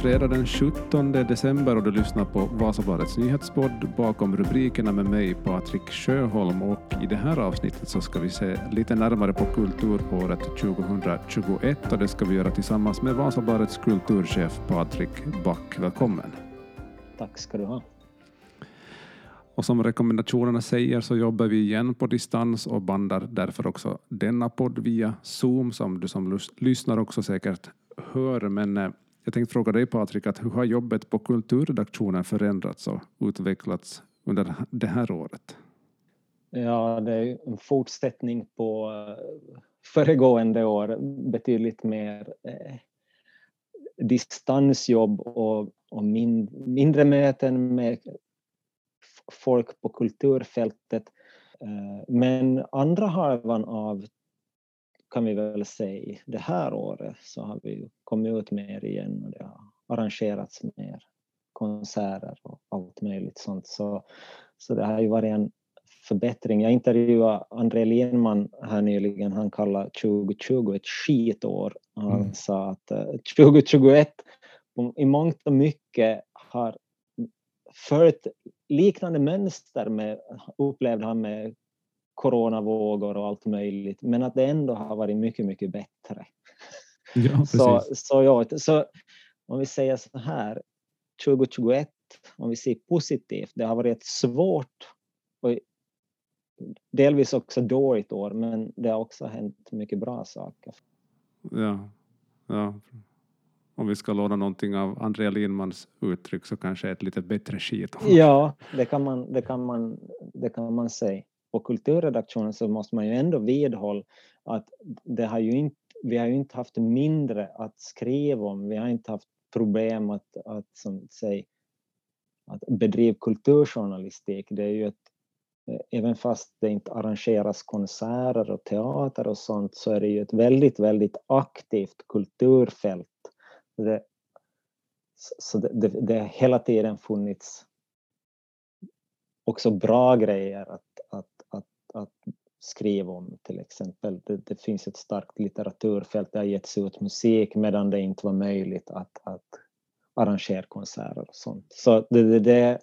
fredag den 17 december och du lyssnar på Vasabladets nyhetspodd bakom rubrikerna med mig Patrik Sjöholm och i det här avsnittet så ska vi se lite närmare på kulturåret 2021 och det ska vi göra tillsammans med Vasabladets kulturchef Patrik Back. Välkommen. Tack ska du ha. Och som rekommendationerna säger så jobbar vi igen på distans och bandar därför också denna podd via Zoom som du som lyssnar också säkert hör. Men eh, jag tänkte fråga dig Patrik, att hur har jobbet på kulturredaktionen förändrats och utvecklats under det här året? Ja, det är en fortsättning på eh, föregående år, betydligt mer eh, distansjobb och, och min, mindre möten med folk på kulturfältet. Eh, men andra halvan av, kan vi väl säga, det här året så har vi kommit ut mer igen och det har arrangerats mer konserter och allt möjligt sånt. Så, så det har ju varit en förbättring. Jag intervjuade André Lindman här nyligen, han kallar 2020 ett skitår. Han mm. sa att 2021 eh, i mångt och mycket har följt liknande mönster med, upplevde han med coronavågor och allt möjligt, men att det ändå har varit mycket, mycket bättre. Ja, så, så, ja, så om vi säger så här, 2021, om vi ser positivt, det har varit ett svårt och delvis också dåligt år, men det har också hänt mycket bra saker. Ja, ja om vi ska låna någonting av Andrea Lindmans uttryck så kanske ett lite bättre skit. Ja, det kan man, det kan man, det kan man säga. På kulturredaktionen så måste man ju ändå vidhålla att det har ju inte, vi har ju inte haft mindre att skriva om. Vi har inte haft problem att, att, som säg, att bedriva kulturjournalistik. Det är ju ett, eh, även fast det inte arrangeras konserter och teater och sånt så är det ju ett väldigt, väldigt aktivt kulturfält det, så det, det, det har hela tiden funnits också bra grejer att, att, skriva om till exempel. Det, det, finns ett starkt litteraturfält, det har getts ut musik medan det inte var möjligt att, att arrangera konserter och sånt. Så det, det, det,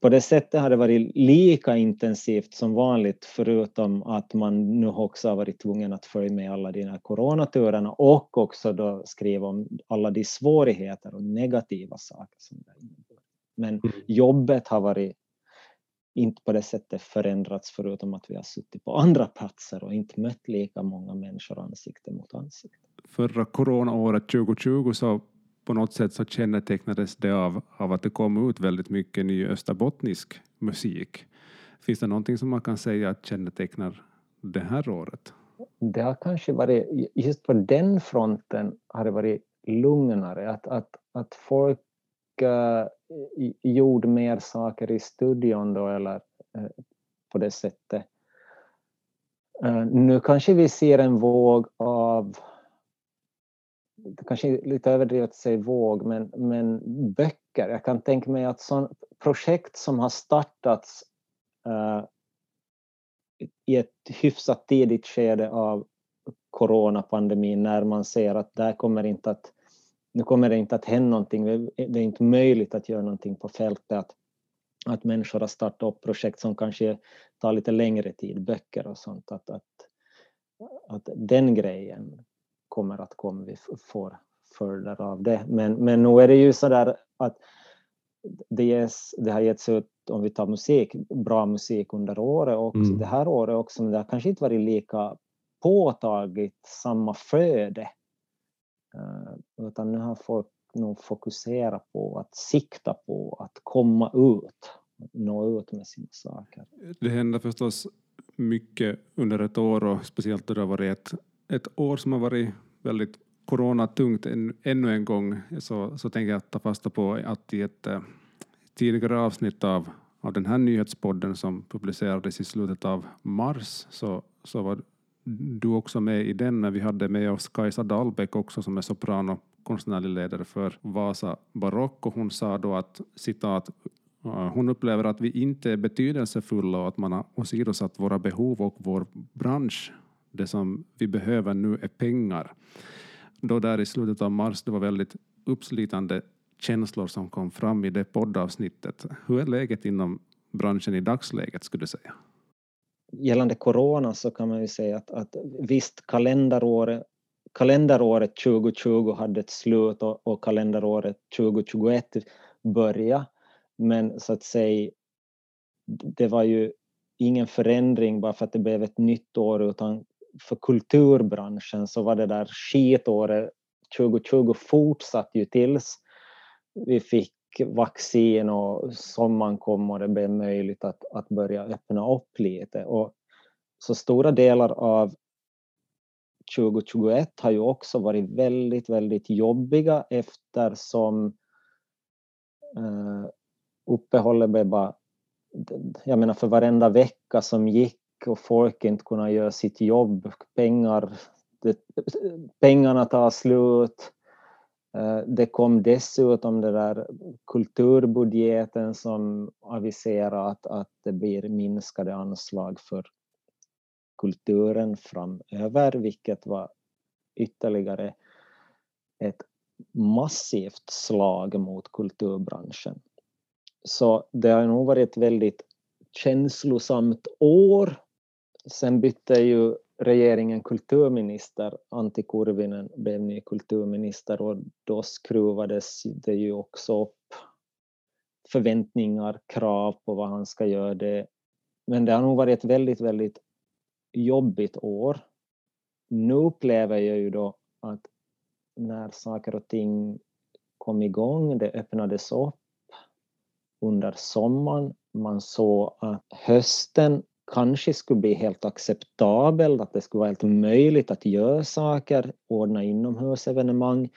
på det sättet har det varit lika intensivt som vanligt förutom att man nu också har varit tvungen att följa med alla de här coronaturerna och också då skriva om alla de svårigheter och negativa saker som det innebär. Men mm. jobbet har varit inte på det sättet förändrats förutom att vi har suttit på andra platser och inte mött lika många människor ansikte mot ansikte. Förra coronaåret 2020 så på något sätt så kännetecknades det av, av att det kom ut väldigt mycket ny österbottnisk musik. Finns det någonting som man kan säga att kännetecknar det här året? Det har kanske varit, just på den fronten har det varit lugnare, att, att, att folk uh, gjorde mer saker i studion då eller uh, på det sättet. Uh, nu kanske vi ser en våg av det kanske är lite överdrivet att säga våg, men, men böcker. Jag kan tänka mig att sån, projekt som har startats uh, i ett hyfsat tidigt skede av coronapandemin när man ser att där kommer inte att nu kommer det inte att hända någonting, det är inte möjligt att göra någonting på fältet. Att, att människor har startat upp projekt som kanske tar lite längre tid, böcker och sånt. Att, att, att den grejen kommer att komma, vi får följder av det. Men, men nu är det ju så där att det, ges, det har getts ut, om vi tar musik, bra musik under året också, mm. det här året också, men det har kanske inte varit lika påtagligt samma flöde. Eh, utan nu har folk nog fokuserat på att sikta på att komma ut, nå ut med sina saker. Det händer förstås mycket under ett år och speciellt då det har varit ett ett år som har varit väldigt coronatungt än, ännu en gång så, så tänker jag ta fasta på att i ett äh, tidigare avsnitt av, av den här nyhetspodden som publicerades i slutet av mars så, så var du också med i den, men vi hade med oss Kajsa Dahlbäck också som är sopran och konstnärlig ledare för Vasa Barock och hon sa då att citat hon upplever att vi inte är betydelsefulla och att man har åsidosatt våra behov och vår bransch det som vi behöver nu är pengar. Då där i slutet av mars, det var väldigt uppslitande känslor som kom fram i det poddavsnittet. Hur är läget inom branschen i dagsläget skulle du säga? Gällande corona så kan man ju säga att, att visst kalenderåret, kalenderåret 2020 hade ett slut och, och kalenderåret 2021 började, men så att säga det var ju ingen förändring bara för att det blev ett nytt år utan för kulturbranschen så var det där skitåret 2020 fortsatt ju tills vi fick vaccin och sommaren kom och det blev möjligt att, att börja öppna upp lite. Och så stora delar av 2021 har ju också varit väldigt, väldigt jobbiga eftersom eh, uppehållet blev bara jag menar för varenda vecka som gick och folk inte kunde göra sitt jobb, pengar, det, pengarna tar slut. Eh, det kom dessutom den där kulturbudgeten som aviserar att, att det blir minskade anslag för kulturen framöver, vilket var ytterligare ett massivt slag mot kulturbranschen. Så det har nog varit ett väldigt känslosamt år. Sen bytte ju regeringen kulturminister, Antti Kurvinen blev ny kulturminister och då skruvades det ju också upp förväntningar, krav på vad han ska göra. Det. Men det har nog varit ett väldigt, väldigt jobbigt år. Nu upplever jag ju då att när saker och ting kom igång, det öppnades upp under sommaren. Man såg att hösten kanske skulle bli helt acceptabelt, att det skulle vara helt möjligt att göra saker, ordna inomhusevenemang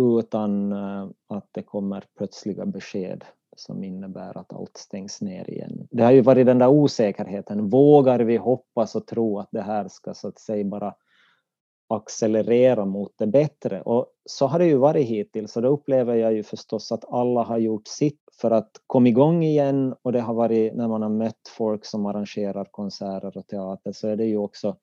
utan eh, att det kommer plötsliga besked som innebär att allt stängs ner igen. Det har ju varit den där osäkerheten. Vågar vi hoppas och tro att det här ska så att säga bara accelerera mot det bättre. Och så har det ju varit hittills och då upplever jag ju förstås att alla har gjort sitt för att komma igång igen och det har varit när man har mött folk som arrangerar konserter och teater så är det ju också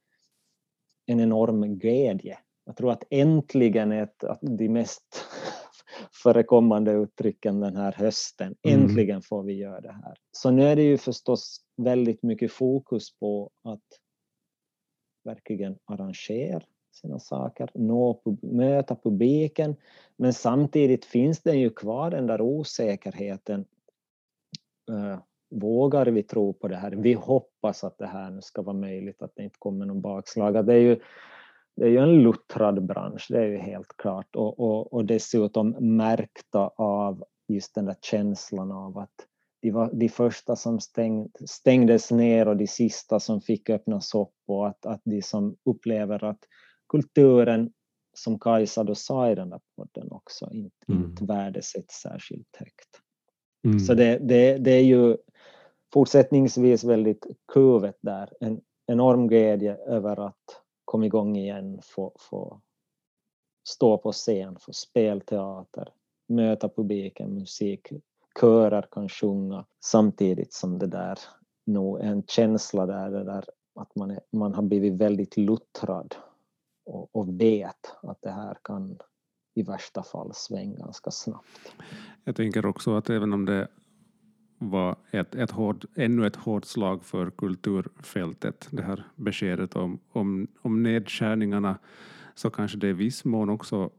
en enorm glädje. Jag tror att äntligen är ett av de mest förekommande uttrycken den här hösten. Mm. Äntligen får vi göra det här. Så nu är det ju förstås väldigt mycket fokus på att verkligen arrangera sina saker, nå, möta publiken. Men samtidigt finns det ju kvar den där osäkerheten. Eh, vågar vi tro på det här? Vi hoppas att det här nu ska vara möjligt, att det inte kommer någon bakslag. Det är ju, det är ju en luttrad bransch, det är ju helt klart. Och, och, och dessutom märkta av just den där känslan av att de var de första som stäng, stängdes ner och de sista som fick öppnas upp och att, att de som upplever att kulturen, som Kajsa då sa i den där podden också, inte, mm. inte värdesätts särskilt högt. Mm. Så det, det, det är ju fortsättningsvis väldigt kuvet där. En enorm glädje över att komma igång igen, få, få stå på scen, få spelteater, möta publiken, musik, körer kan sjunga samtidigt som det där nog en känsla där, det där att man, är, man har blivit väldigt luttrad och, och vet att det här kan i värsta fall svänga ganska snabbt. Jag tänker också att även om det var ett, ett hård, ännu ett hårt slag för kulturfältet, det här beskedet om, om, om nedskärningarna, så kanske det i viss mån också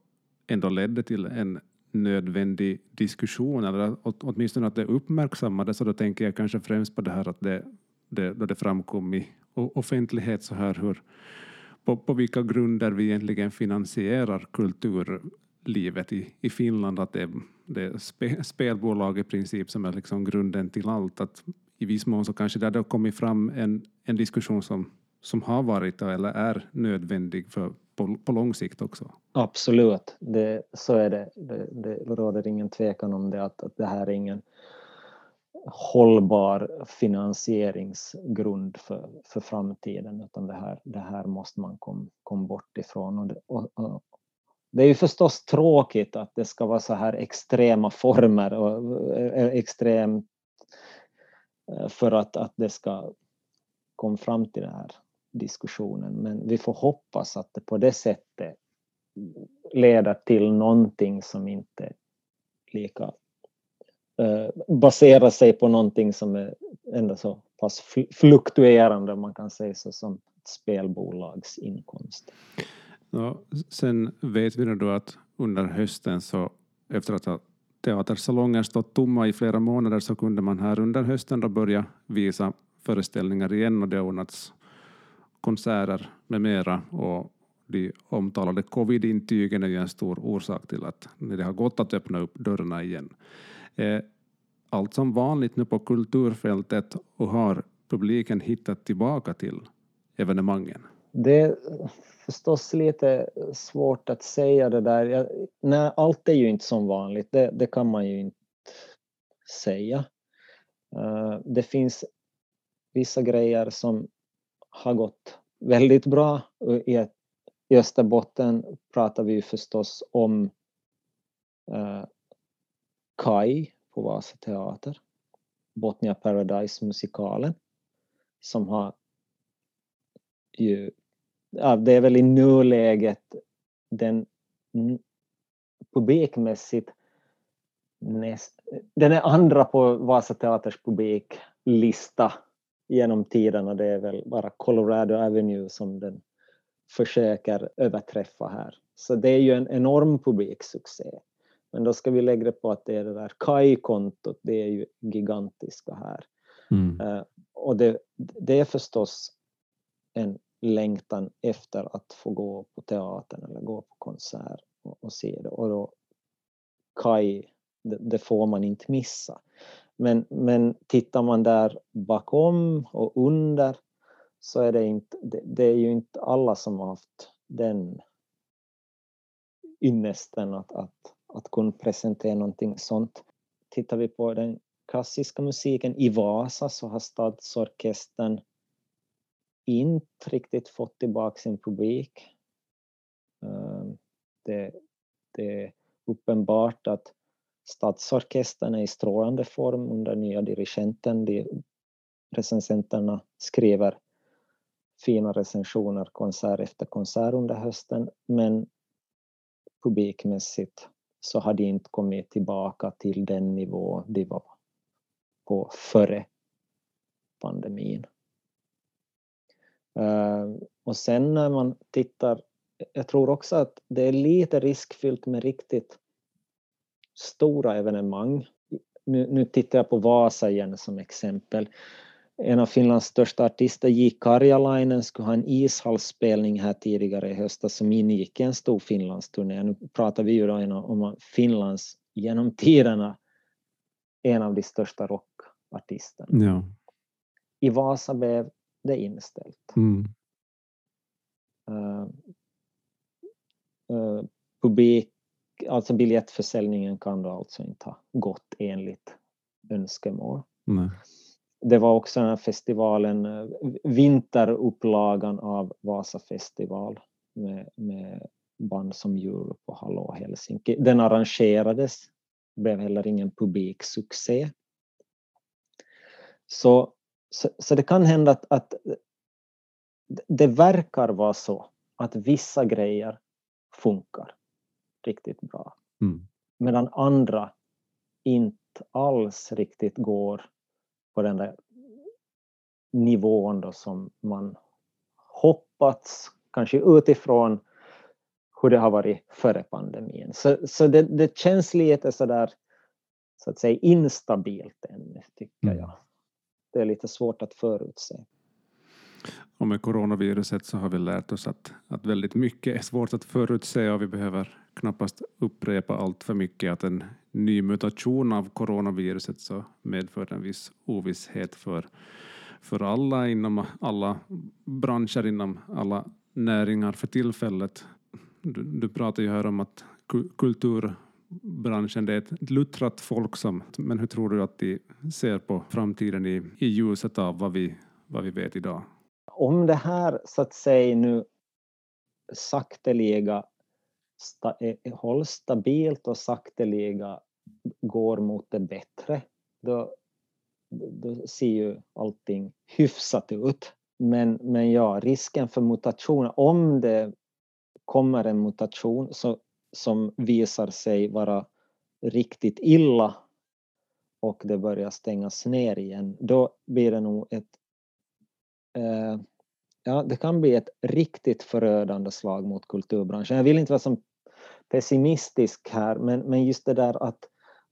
ändå ledde till en nödvändig diskussion, eller åtminstone att det uppmärksammades, och då tänker jag kanske främst på det här att det, det, då det framkom i offentlighet så här hur, på, på vilka grunder vi egentligen finansierar kulturlivet i, i Finland, att det, det är spe, spelbolag i princip som är liksom grunden till allt. Att I viss mån så kanske det har kommit fram en, en diskussion som, som har varit eller är nödvändig för, på, på lång sikt också. Absolut, det, så är det. det. Det råder ingen tvekan om det, att, att det här är ingen hållbar finansieringsgrund för, för framtiden utan det här, det här måste man komma kom bort ifrån. Och det, och, och, det är ju förstås tråkigt att det ska vara så här extrema former och eh, eh, extremt eh, för att, att det ska komma fram till den här diskussionen men vi får hoppas att det på det sättet leder till någonting som inte är lika Eh, basera sig på någonting som är ändå så pass fluktuerande, man kan säga så, som ett spelbolags inkomst. Ja, sen vet vi då att under hösten så efter att teatersalonger stått tomma i flera månader så kunde man här under hösten då börja visa föreställningar igen och det har ordnats konserter med mera och de omtalade covid-intygen är ju en stor orsak till att det har gått att öppna upp dörrarna igen. Är allt som vanligt nu på kulturfältet och har publiken hittat tillbaka till evenemangen? Det är förstås lite svårt att säga det där. Jag, nej, allt är ju inte som vanligt, det, det kan man ju inte säga. Uh, det finns vissa grejer som har gått väldigt bra. I, i Österbotten pratar vi förstås om uh, Kai på Vasa Teater, Botnia Paradise-musikalen, som har ju, ja, det är väl i nuläget den publikmässigt näst, den är andra på Vasa Teaters publiklista genom tiderna. Det är väl bara Colorado Avenue som den försöker överträffa här. Så det är ju en enorm publiksuccé. Men då ska vi lägga det på att det är det där KAI-kontot, det är ju gigantiska här. Mm. Uh, och det, det är förstås en längtan efter att få gå på teatern eller gå på konsert och, och se det. Och då KAI, det, det, får man inte missa. Men, men tittar man där bakom och under så är det inte, det, det är ju inte alla som har haft den ynnesten att, att, att kunna presentera någonting sånt. Tittar vi på den klassiska musiken i Vasa så har Stadsorkestern inte riktigt fått tillbaka sin publik. Ehm, det, det är uppenbart att Stadsorkestern är i strålande form under nya dirigenten. De recensenterna skriver fina recensioner konsert efter konsert under hösten men publikmässigt så har de inte kommit tillbaka till den nivå de var på före pandemin. Eh, och sen när man tittar, jag tror också att det är lite riskfyllt med riktigt stora evenemang. Nu, nu tittar jag på Vasa igen som exempel. En av Finlands största artister, J. Karjalainen, skulle ha en ishallsspelning här tidigare i höstas som ingick i en stor Finlandsturné. Nu pratar vi ju då om Finlands genom tiderna en av de största rockartisterna. Ja. I Vasa blev det inställt. Mm. Uh, uh, publik, alltså biljettförsäljningen kan då alltså inte ha gått enligt önskemål. Nej. Det var också den här festivalen, eh, vinterupplagan av Vasa festival med, med band som Europe och Hallå Helsinki. Den arrangerades, blev heller ingen publiksuccé. Så så, så det kan hända att, att det verkar vara så att vissa grejer funkar riktigt bra. Mm. Medan andra inte alls riktigt går på den där nivån då som man hoppats, kanske utifrån hur det har varit före pandemin. Så, så det, det känns lite sådär så att säga instabilt ännu, tycker mm. jag det är lite svårt att förutse. Och med coronaviruset så har vi lärt oss att, att väldigt mycket är svårt att förutse och vi behöver knappast upprepa allt för mycket att en ny mutation av coronaviruset så medför en viss ovisshet för, för alla inom alla branscher, inom alla näringar för tillfället. Du, du pratar ju här om att kulturbranschen det är ett luttrat folk som, men hur tror du att de ser på framtiden i, i ljuset av vad vi, vad vi vet idag? Om det här så att säga nu sakteliga sta, eh, eh, hålls stabilt och sakteliga går mot det bättre, då, då ser ju allting hyfsat ut. Men, men ja, risken för mutationer, om det kommer en mutation så, som visar sig vara riktigt illa och det börjar stängas ner igen, då blir det nog ett eh, ja, det kan bli ett riktigt förödande slag mot kulturbranschen. Jag vill inte vara som pessimistisk här, men, men just det där att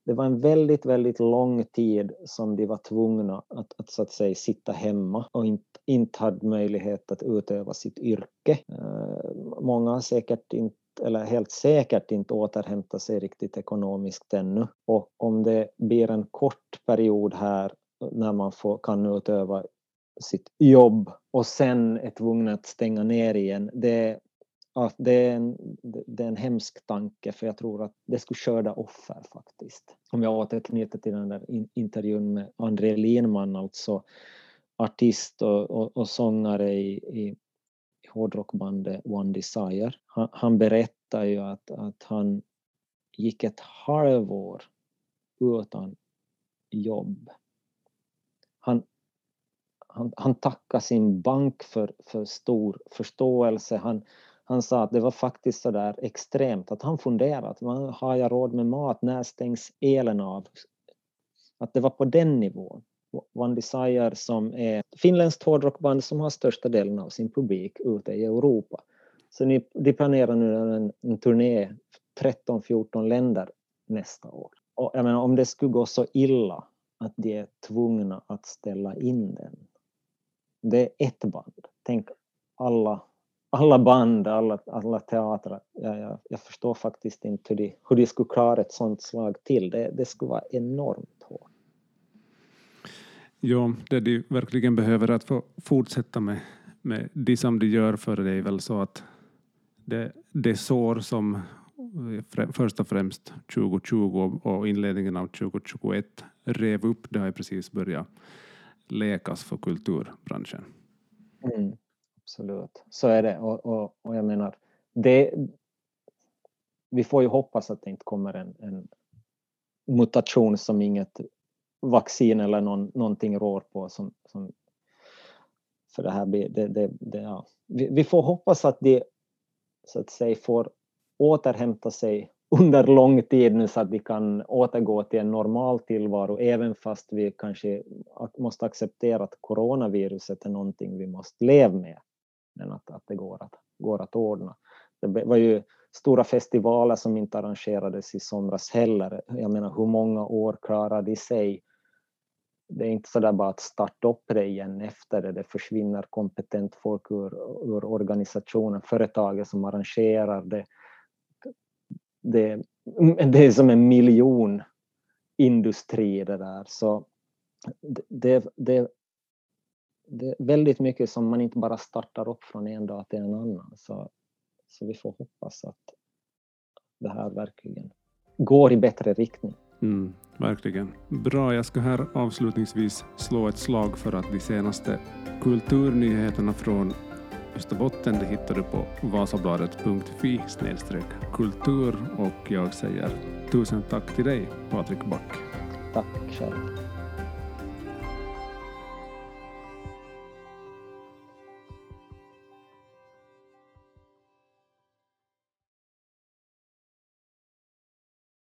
det var en väldigt, väldigt lång tid som de var tvungna att, att, så att säga, sitta hemma och inte, inte hade möjlighet att utöva sitt yrke. Eh, många har säkert inte eller helt säkert inte återhämta sig riktigt ekonomiskt ännu. Och om det blir en kort period här när man får, kan utöva sitt jobb och sen är tvungna att stänga ner igen, det, ja, det, är en, det är en hemsk tanke för jag tror att det skulle skörda offer faktiskt. Om jag återknyter till den där intervjun med André Linman, alltså artist och, och, och sångare i, i hårdrockbandet One Desire. Han, han berättar ju att, att han gick ett halvår utan jobb. Han, han, han tackade sin bank för, för stor förståelse. Han, han sa att det var faktiskt så där extremt att han funderat, har jag råd med mat, när stängs elen av? Att det var på den nivån. One Desire som är finländskt hårdrockband som har största delen av sin publik ute i Europa. Så ni, de planerar nu en, en turné 13-14 länder nästa år. Och jag menar, om det skulle gå så illa att de är tvungna att ställa in den. Det är ett band. Tänk alla, alla band, alla, alla teatrar. Jag, jag, jag förstår faktiskt inte hur de, hur de skulle klara ett sånt slag till. Det, det skulle vara enormt hårt. Ja, det de verkligen behöver att få fortsätta med, med det som de gör för det är väl så att det, det sår som eh, först och främst 2020 och inledningen av 2021 rev upp, det har precis börjat läkas för kulturbranschen. Mm, absolut, så är det. Och, och, och jag menar, det, vi får ju hoppas att det inte kommer en, en mutation som inget vaccin eller någon, någonting rår på som, som för det här det, det, det, ja. vi, vi, får hoppas att de så att säga får återhämta sig under lång tid nu så att vi kan återgå till en normal tillvaro även fast vi kanske måste acceptera att coronaviruset är någonting vi måste leva med. Men att, att det går att, går att ordna. Det var ju stora festivaler som inte arrangerades i somras heller. Jag menar hur många år klarar de sig det är inte så där bara att starta upp det igen efter det. Det försvinner kompetent folk ur, ur organisationen, företaget som arrangerar det. det. Det är som en miljon industri det där. Så det, det, det är väldigt mycket som man inte bara startar upp från en dag till en annan. Så, så vi får hoppas att det här verkligen går i bättre riktning. Mm, verkligen. Bra, jag ska här avslutningsvis slå ett slag för att de senaste kulturnyheterna från Österbotten det hittar du på vasabladet.fi kultur och jag säger tusen tack till dig Patrik Back. Tack själv.